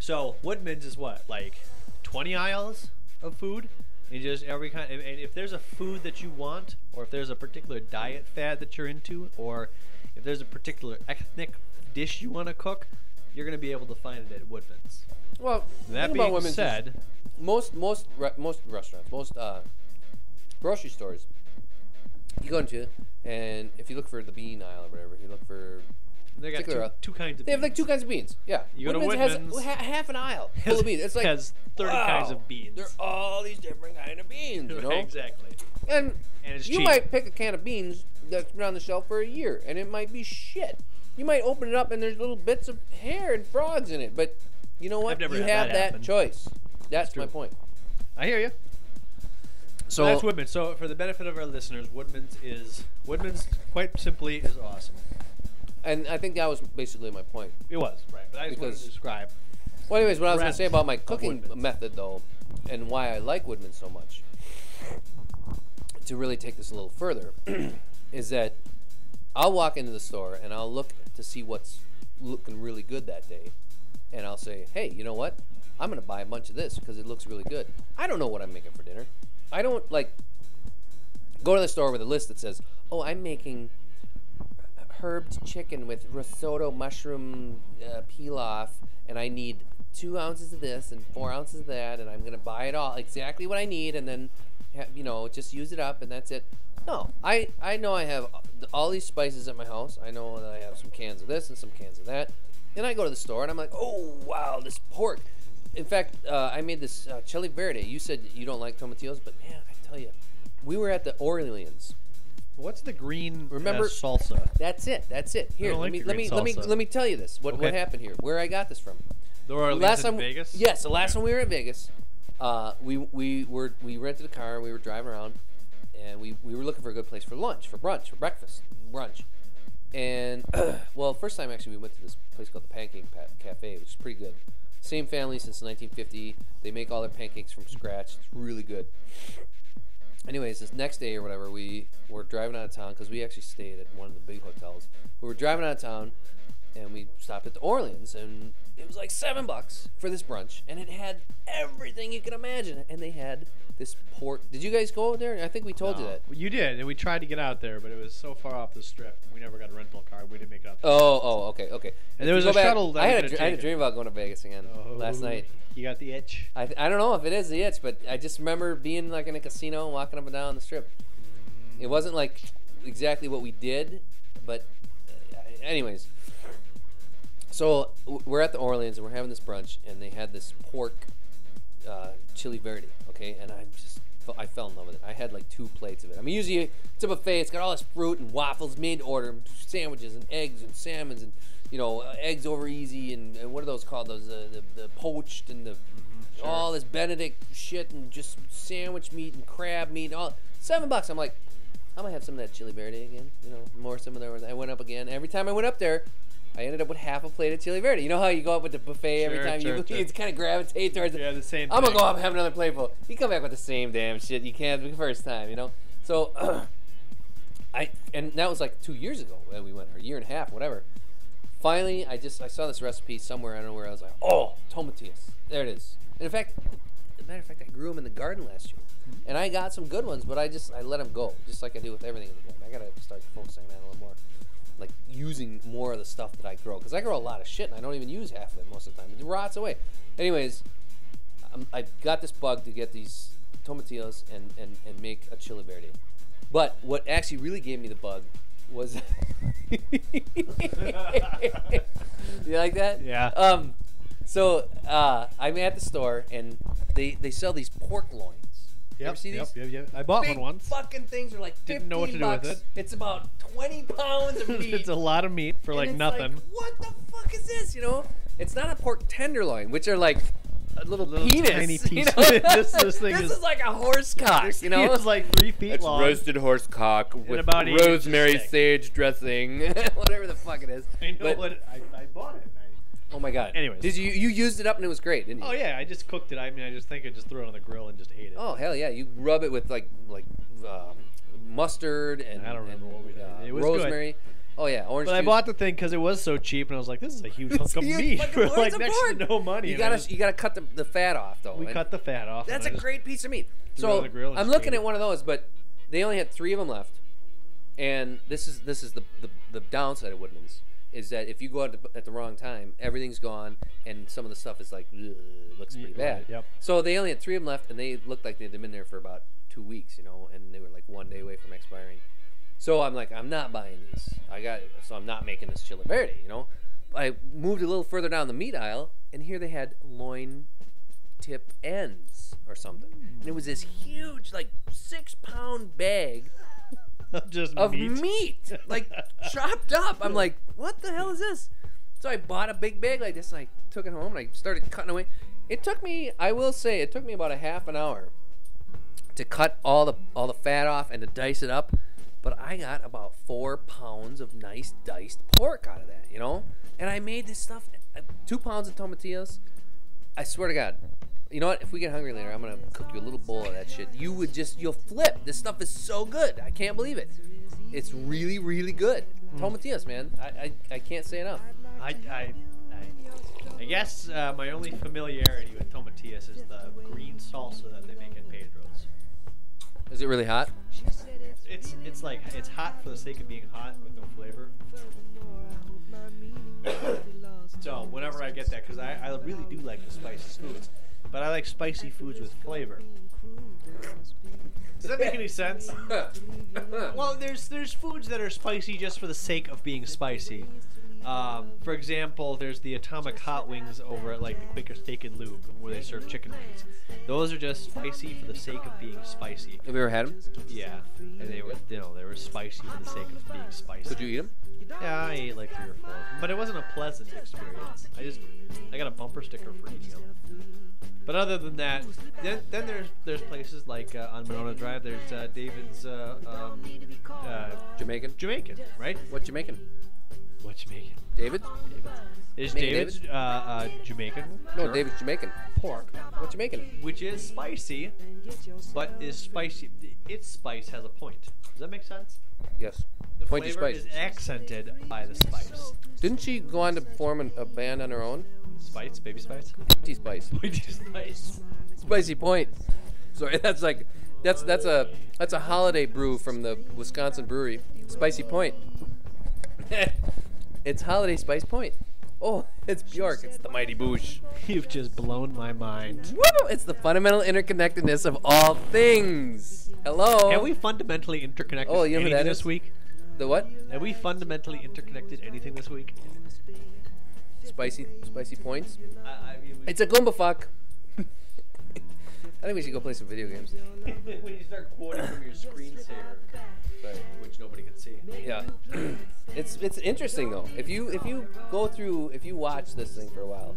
So Woodman's is what like 20 aisles of food, and just every kind. And if there's a food that you want, or if there's a particular diet fad that you're into, or if there's a particular ethnic dish you want to cook, you're gonna be able to find it at Woodman's. Well, That being said, most most re- most restaurants, most uh, grocery stores, you go into, and if you look for the bean aisle or whatever, you look for they got two, two kinds of. they have like two kinds of beans. Yeah, You go to Woodman's Woodman's- has ha- half an aisle full of beans. It's like has 30 kinds of beans. There are all these different kind of beans, you know. exactly. And, And it's you cheap. might pick a can of beans that's been on the shelf for a year, and it might be shit. You might open it up and there's little bits of hair and frogs in it, but you know what? I've never you had have that that, choice. That's my point. I hear you. So So that's Woodman's. So for the benefit of our listeners, Woodman's is Woodman's quite simply is awesome. And I think that was basically my point. It was right, but I just wanted Because- to describe. Well, anyways, what I was going to say about my cooking Woodman's. method, though, and why I like Woodman so much, to really take this a little further, is that I'll walk into the store and I'll look to see what's looking really good that day, and I'll say, hey, you know what? I'm going to buy a bunch of this because it looks really good. I don't know what I'm making for dinner. I don't like go to the store with a list that says, oh, I'm making herbed chicken with risotto mushroom uh, pilaf, and I need two ounces of this and four ounces of that, and I'm gonna buy it all exactly what I need, and then you know just use it up, and that's it. No, I I know I have all these spices at my house. I know that I have some cans of this and some cans of that, and I go to the store and I'm like, oh wow, this pork. In fact, uh, I made this uh, chili verde. You said you don't like tomatillos, but man, I tell you, we were at the Orleans. What's the green Remember- uh, salsa? That's it. That's it. Here, don't let like me let me green let me let me tell you this. What what happened here? Where I got this from? The last time, Vegas? Yes, the last time we were in Vegas, uh, we we were we rented a car and we were driving around, and we, we were looking for a good place for lunch, for brunch, for breakfast, brunch. And well, first time actually we went to this place called the Pancake pa- Cafe, which is pretty good. Same family since 1950. They make all their pancakes from scratch. It's really good. Anyways, this next day or whatever, we were driving out of town because we actually stayed at one of the big hotels. We were driving out of town, and we stopped at the Orleans, and it was like seven bucks for this brunch, and it had everything you can imagine. And they had this pork. Did you guys go there? I think we told you that. You did, and we tried to get out there, but it was so far off the strip. We never got a rental car. We didn't make it out. there. Oh, oh, okay, okay. And If there was a back- shuttle that I had a, I had a dream about going to Vegas again last Oh, night. You got the itch. I, I don't know if it is the itch, but I just remember being like in a casino and walking up and down the strip. It wasn't like exactly what we did, but uh, anyways. So we're at the Orleans and we're having this brunch, and they had this pork uh, chili verde, okay, and I just I fell in love with it. I had like two plates of it. I mean, usually it's a buffet. It's got all this fruit and waffles made to order, and sandwiches and eggs and salmons and you know uh, eggs over easy and, and what are those called? Those uh, the the poached and the all this Benedict shit and just sandwich meat and crab meat. And all seven bucks. I'm like, I'm gonna have some of that chili verde again. You know, more some of there. I went up again. Every time I went up there. I ended up with half a plate of chili verde. You know how you go up with the buffet every Sure, time sure, you sure. it's kind of gravitate towards it. Yeah, the same. I'm gonna go up and have another plateful. You come back with the same damn shit you can't the first time, you know. So, I and that was like two years ago when we went, or a year and a half, whatever. Finally, I just I saw this recipe somewhere. I don't know where. I was like, oh, tomatillos. There it is. And in fact, as a matter of fact, I grew them in the garden last year, mm-hmm. and I got some good ones. But I just I let them go, just like I do with everything in the garden. I gotta start focusing on that a little more, like using more of the stuff that I grow, because I grow a lot of shit and I don't even use half of it most of the time. It rots away. Anyways, um, I got this bug to get these tomatillos and, and, and make a chili verde. But what actually really gave me the bug was. you like that? Yeah. Um, so uh, I'm at the store and they, they sell these pork loins. You Yep, ever see yep, these? yep, yep. I bought Big one once. fucking things are like 15 Didn't know what to do with it. It's about 20 pounds of meat. it's a lot of meat for And like it's nothing. what the fuck is this? You know, it's not a pork tenderloin, which are like a little, Little penis. tiny you piece. know? This- this thing is- like a horse cock. You know, it's like three feet it's long. roasted horse cock with about rosemary sage dressing, whatever the fuck it is. I know But- what I, I bought it. Oh my god. Anyways. did you you used it up and it was great, didn't you? oh yeah, I just cooked it. I mean, I just think I just threw it on the grill and just ate it. Oh hell yeah! You rub it with like like um, mustard and I don't remember and, what we did. uh, It was good. rosemary. Oh yeah, orange. But I bought the thing because it was so cheap, and I was like, "This is a huge hunk of meat for like next to no money." You gotta you gotta cut the, the fat off though. we cut the fat off. That's a great piece of meat. threw it on So the grill and I'm looking at one of those, but they only had three of them left. And this is this is the the, the downside of Woodman's is that if you go out at the wrong time, everything's gone, and some of the stuff is like looks pretty Yeah, bad. yep. So they only had three of them left, and they looked like they'd been in there for about two weeks, you know, and they were like one day away from expiring. So I'm like, I'm not buying these. I got so I'm not making this chili verde, you know. I moved a little further down the meat aisle, and here they had loin tip ends or something, and it was this huge, like six pound bag just of meat. meat, like chopped up. I'm like, what the hell is this? So I bought a big bag like this. And I took it home and I started cutting away. It took me, I will say, it took me about a half an hour to cut all the all the fat off and to dice it up. But I got about four pounds of nice diced pork out of that, you know. And I made this stuff, uh, two pounds of tomatillos. I swear to God. You know what? If we get hungry later, I'm gonna cook you a little bowl of that shit. You would just you'll flip. This stuff is so good. I can't believe it. It's really, really good. Tomatillos, man. I, I, I can't say enough. I, I, I, I guess uh, my only familiarity with tomatillas is the green salsa that they make at Pedro's. Is it really hot? It's it's like it's hot for the sake of being hot with no flavor. so whenever I get that, because I, I really do like the spicy foods, but I like spicy foods with flavor. Does that make any sense? Well, there's there's foods that are spicy just for the sake of being spicy. Um, for example, there's the Atomic Hot Wings over at like the Quaker Steak and Lube, where they serve chicken wings. Those are just spicy for the sake of being spicy. Have you ever had them? Yeah, and they were, you know, they were spicy for the sake of being spicy. Could you eat them? Yeah, I ate like three or four, but it wasn't a pleasant experience. I just, I got a bumper sticker for eating them. But other than that, then, then there's there's places like uh, on Monona Drive. There's uh, David's uh, um, uh, Jamaican. Jamaican, right? What Jamaican? What Jamaican? David? There's Name David's uh, uh, Jamaican. No, jerk, David's Jamaican. pork, What Jamaican? which is spicy, but is spicy. Its spice has a point. Does that make sense? Yes. The Pointy flavor spice. is accented by the spice. Didn't she go on to form an, a band on her own? Spice, baby spice. Tea Spice. Pointy spice. Spicy Point. Sorry, that's like that's that's a that's a holiday brew from the Wisconsin brewery. Spicy Point. it's holiday spice point. Oh, it's Bjork. It's the mighty Boosh. You've just blown my mind. Woo! It's the fundamental interconnectedness of all things. Hello. Have we fundamentally interconnected Oh, you know who anything that this week? The what? Have we fundamentally interconnected anything this week? Spicy spicy points. I, I mean, It's a Goomba fuck. I think we should go play some video games. when you start quoting from your screensaver, which nobody can see. Yeah. it's it's interesting though. If you if you go through if you watch this thing for a while,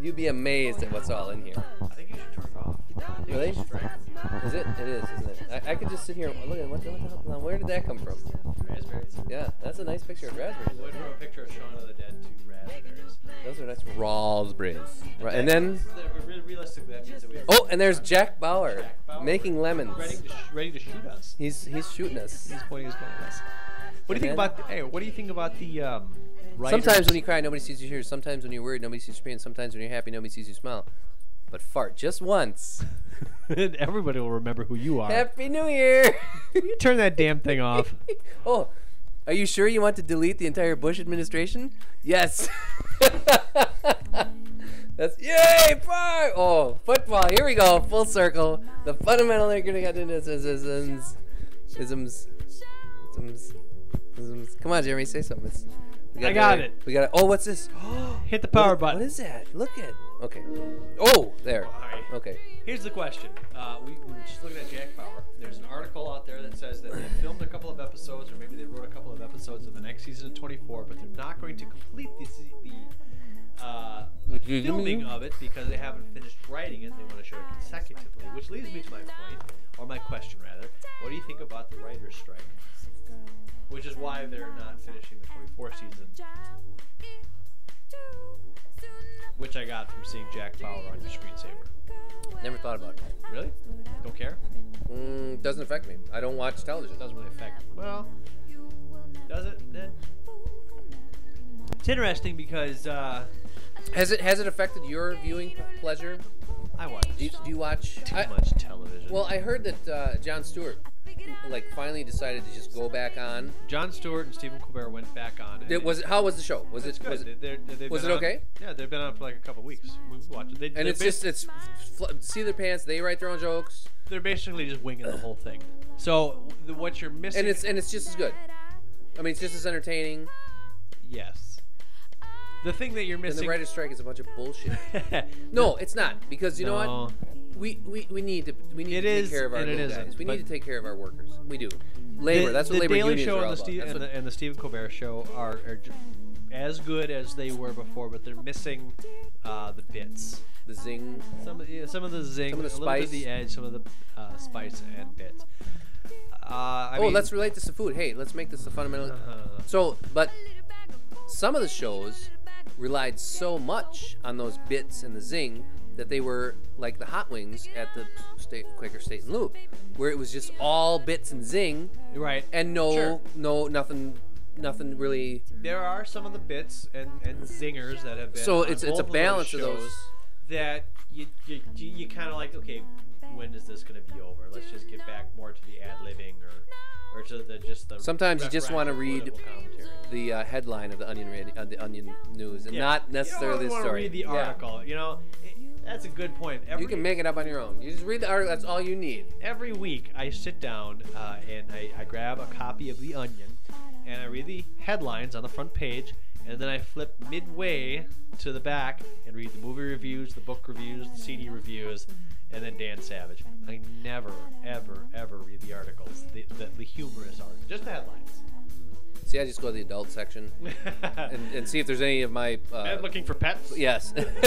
you'd be amazed at what's all in here. I think you should turn it off. Really? Is it? It is, isn't it? I, I could just sit here and look at what the, what the hell? now, Where did that come from? raspberries. Yeah, that's a nice picture of raspberries. A picture of Shaun of the Dead to raspberries. Those are nice raspberries. Right, and then Re- re- realistically, that means that we have. oh, and there's Jack Bauer, Jack Bauer. making lemons. ready to, ready to shoot us. He's he's shooting us. He's pointing his gun at us. What do you think about? The, hey, what do you think about the? Um. Sometimes when you cry, nobody sees you tears. Sometimes when you're worried, nobody sees your pain. Sometimes when you're happy, nobody sees you smile. But fart just once. everybody will remember who you are. Happy New Year! you turn that damn thing off. oh, are you sure you want to delete the entire Bush administration? Yes. That's yay! Fart! Oh, football. Here we go. Full circle. The fundamental isms. Isms. Isms. Isms. Come on, Jeremy. Say something. It's, I got it. We got it. Oh, what's this? Hit the power What- button. What is that? Look at. Okay. Oh, there. Okay. Here's the question. Uh, we, we were just looking at Jack Bauer. There's an article out there that says that they filmed a couple of episodes, or maybe they wrote a couple of episodes of the next season of 24, but they're not going to complete the, the uh, filming of it because they haven't finished writing it. They want to show it consecutively, which leads me to my point, or my question rather. What do you think about the writer's strike? Which is why they're not finishing the 24 season. Which I got from seeing Jack Bauer on your screensaver. Never thought about it. Really? Don't care? Mm, doesn't affect me. I don't watch television. It doesn't really affect. me. Well, does it? Then it's interesting because uh, Has it has it affected your viewing pleasure? I watch Do you, do you watch too I- much television. Well, I heard that uh, Jon Stewart like finally decided to just go back on. Jon Stewart and Stephen Colbert went back on. It, was it, how was the show? Was it good. was it They're- they're- was it on- okay? Yeah, they've been on for like a couple weeks. We watched it. They, and it's just it's fl- see their pants. They write their own jokes, they're basically just winging the whole thing. So the, what you're missing? and it's and it's just as good. I mean, it's just as entertaining. yes. The thing that you're missing. And missing. the writer's strike is a bunch of bullshit. No, it's not because you know what? We, we, we need to we need It to take is care of our and it guys. We need to take care of our workers. We do. Labor. The- that's what the labor Daily unions Show are all and the. Steve, and, what- the, and the Stephen Colbert Show are, are as good as they were before, but they're missing uh, the bits. the zing. Some, of- yeah, some of the zing, Some of the a little bit of spice. the edge, some of the uh, spice and bits. Uh, I oh, mean, let's relate this to food. Hey, let's make this a fundamental. Uh, So, but some of the shows relied so much on those bits and the zing that they were like the hot wings at the state, Quaker State and Loop, where it was just all bits and zing right. and no, Sure. no, nothing, nothing really. there are some of the bits and, and zingers that have been. So it's it's a balance of of those. that you you, you, you kind of like. Okay, when is this going to be over? Let's just get back more to the ad libbing or or to the just the. Sometimes you just wanna read. The uh, headline of the Onion radio, uh, the Onion News, and Yeah. not necessarily you the don't story. read the Yeah. article. You know, it, that's a good point. Every, You can make it up on your own. You just read the article. That's all you need. every week I sit down uh, and I, I grab a copy of The Onion and I read the headlines on the front page and then I flip midway to the back and read the movie reviews, the book reviews, the CD reviews, and then Dan Savage. I never, ever, ever read the articles, the, the, the humorous articles, just the headlines. See, I just go to the adult section and, and see if there's any of my. Uh, and looking for pets. Yes.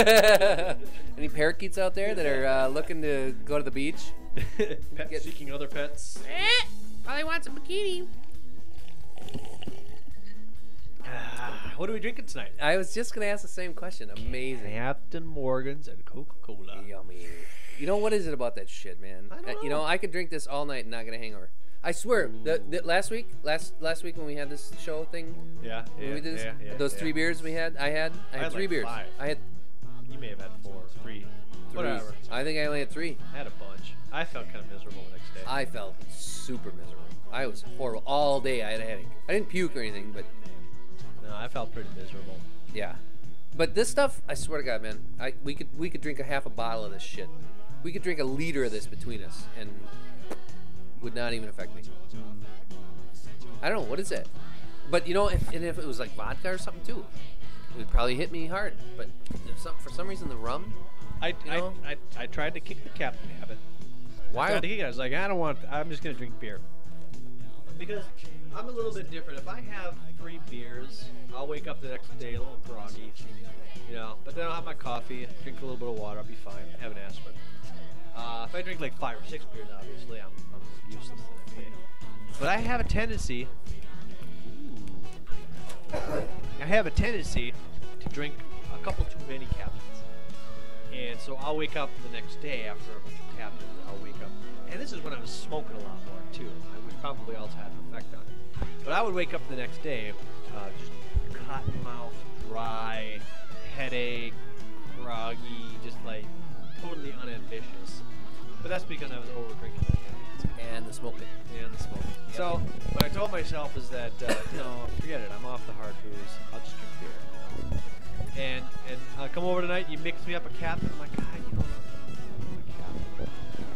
any parakeets out there that are uh, looking to go to the beach? pets Get- seeking other pets. Eh, probably wants a bikini. Ah, what are we drinking tonight? I was just gonna ask the same question. Amazing. Captain Morgan's and Coca-Cola. Yummy. You know what is it about that shit, man? I don't Uh, You know, know. I could drink this all night and not get a hangover. I swear. The, the, last week, last last week when we had this show thing, Yeah, when yeah, we did this, yeah, yeah, those three beers we had, I had, I had had three like beers. five. I had You may have had four, three, three. whatever. I think I only had three. I had a bunch. I felt kind of miserable the next day. I felt super miserable. I was horrible all day. I had a headache. I didn't puke or anything, but no, I felt pretty miserable. yeah. But this stuff, I swear to God, man, I we could we could drink a half a bottle of this shit. We could drink a liter of this between us, and would not even affect me. I don't know what is it, but you know, if, and if it was like vodka or something too, it would probably hit me hard. But if some, for some reason, the rum, I, You I, know? I, I tried to kick the captain habit. I why? tried to kick it. I was like, I don't want. I'm just gonna drink beer. Because I'm a little bit different. If I have three beers, I'll wake up the next day a little groggy, you know. But then I'll have my coffee, drink a little bit of water, I'll be fine. Have an aspirin. Uh, if I drink like five or six beers, obviously I'm, I'm useless the next day. But I have a tendency. I have a tendency to drink a couple too many captains. And so I'll wake up the next day after a bunch of captains. I'll wake up, and this is when I was smoking a lot more too, which probably also had an effect on it. But I would wake up the next day, uh, just cotton mouth, dry, headache, groggy, just like totally unambitious. But that's because I was over drinking and the smoking. and the smoking. So what I told myself is that uh, no, forget it. I'm off the hard booze. I'll just drink beer. And and I come over tonight. You mix me up a captain. I'm like, God, you know, I'm a captain.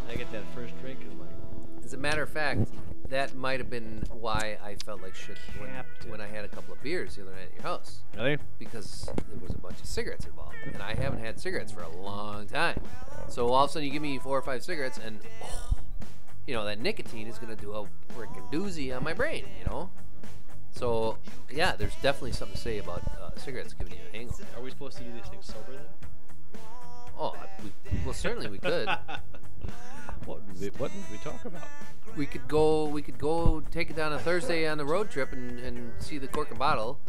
I get that first drink and I'm like, As a matter of fact, that might have been why I felt like shit when, when I had a couple of beers the other night at your house. really? because there was a bunch of cigarettes involved, and I haven't had cigarettes for a long time. So all of a sudden, you give me four or five cigarettes, and oh, you know that nicotine is gonna do a freaking doozy on my brain, you know. So yeah, there's definitely something to say about uh, cigarettes giving you a hangover. Are we supposed to do these things sober then? Oh, we, well, certainly we could. what did we, what did we talk about? We could go. We could go take it down a Thursday on a road trip and, and see the cork and bottle,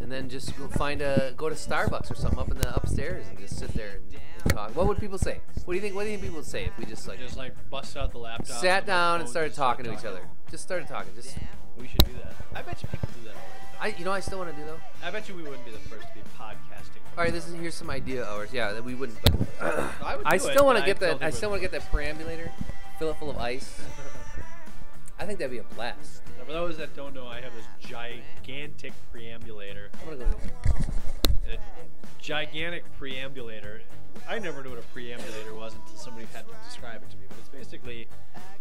and then just go find a go to Starbucks or something up in the upstairs and just sit there and, and talk. What would people say? What do you think? What do you think people would say if we just like Just like bust out the laptop. sat down and started just talking to start each other? Just started talking. Just We should do that. I bet you people do that already. I, you know, I still want to do though. though. I bet you we wouldn't be the first to be podcasting. All right, this is here's some idea hours. Yeah, that we wouldn't. But I would I still want to get that. I still want to get that perambulator, fill it full of ice. I think that'd be a blast. Now, for those that don't know, I have this gigantic preambulator. I'm gonna go. A gigantic preambulator. I never knew what a preambulator was until somebody had to describe it to me. But it's basically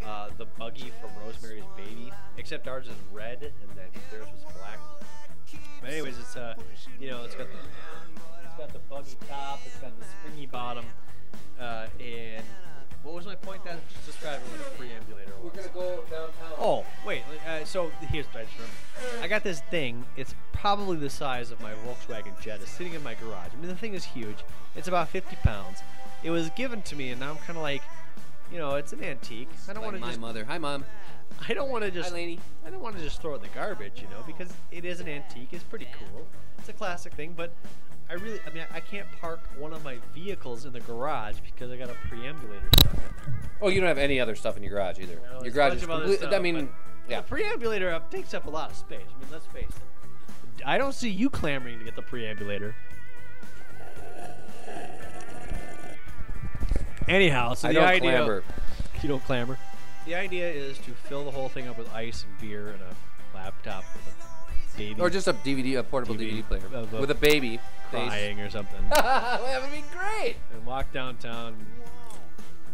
uh, the buggy from Rosemary's Baby, except ours is red and then theirs was black. But anyways, it's uh, you know, it's got the it's got the buggy top, it's got the springy bottom, uh, and what was my point? That just describing what a preambulator was. We're gonna go downtown. Oh, wait. Uh, so here's what I. I got this thing. It's probably the size of my Volkswagen Jetta sitting in my garage. I mean, the thing is huge. It's about 50 pounds. It was given to me, and now I'm kind of like, you know, it's an antique. I don't Like want to my just. mother. Hi, mom. I don't want to just. Hi, Laney. I don't want to just throw it in the garbage, you know, because it is an antique. It's pretty cool. It's a classic thing, but I really, I mean, I, I can't park one of my vehicles in the garage because I got a preambulator stuck in there. Oh, you don't have any other stuff in your garage either. Well, your there's a garage bunch is of other complete. I mean, yeah. The preambulator uh, takes up a lot of space. I mean, let's face it. I don't see you clamoring to get the preambulator. Anyhow, so I the don't idea clamber. you don't clamor. The idea is to fill the whole thing up with ice and beer and a laptop with a baby Or just a DVD, a portable DVD DVD, player a- with a baby. face. crying or something, that would be great. and walk downtown, and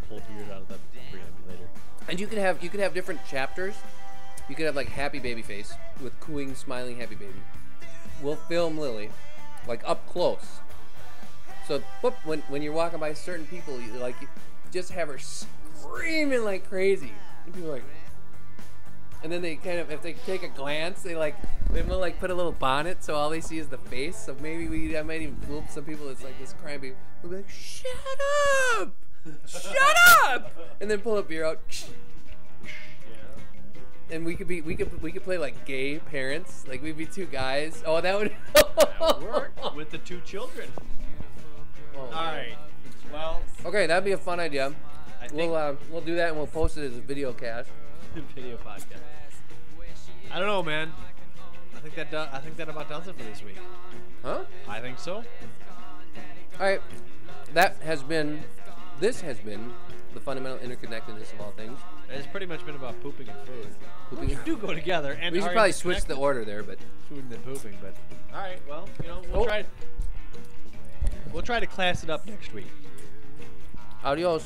pull beers out of the preambulator. And you could have you could have different chapters. You could have like happy baby face with cooing, smiling happy baby. we'll film Lily, like up close. So whoop, when when you're walking by certain people, you like you just have her screaming like crazy, and people like. And then they kind of, if they take a glance, they like, they we'll like put a little bonnet so all they see is the face. So maybe we, I might even fool some people. It's like this crying baby. We'll be like, shut up, shut up, and then pull a beer out. And we could be, we could, we could play like gay parents. Like we'd be two guys. Oh, that would Work with the two children. Oh, All right. Well, Okay, that'd be a fun idea. We'll uh, we'll do that and we'll post it as a video cast. video podcast. I don't know, man. I think that do- I think that about does it for this week. Huh? I think so. All right. That has been. This has been the fundamental interconnectedness of all things. It's pretty much been about pooping and food. Pooping- Which do go together. And We should probably switch the order there, but food and then pooping. But all right, well, you know, we'll Oh. try. We'll try to class it up next week. Adios.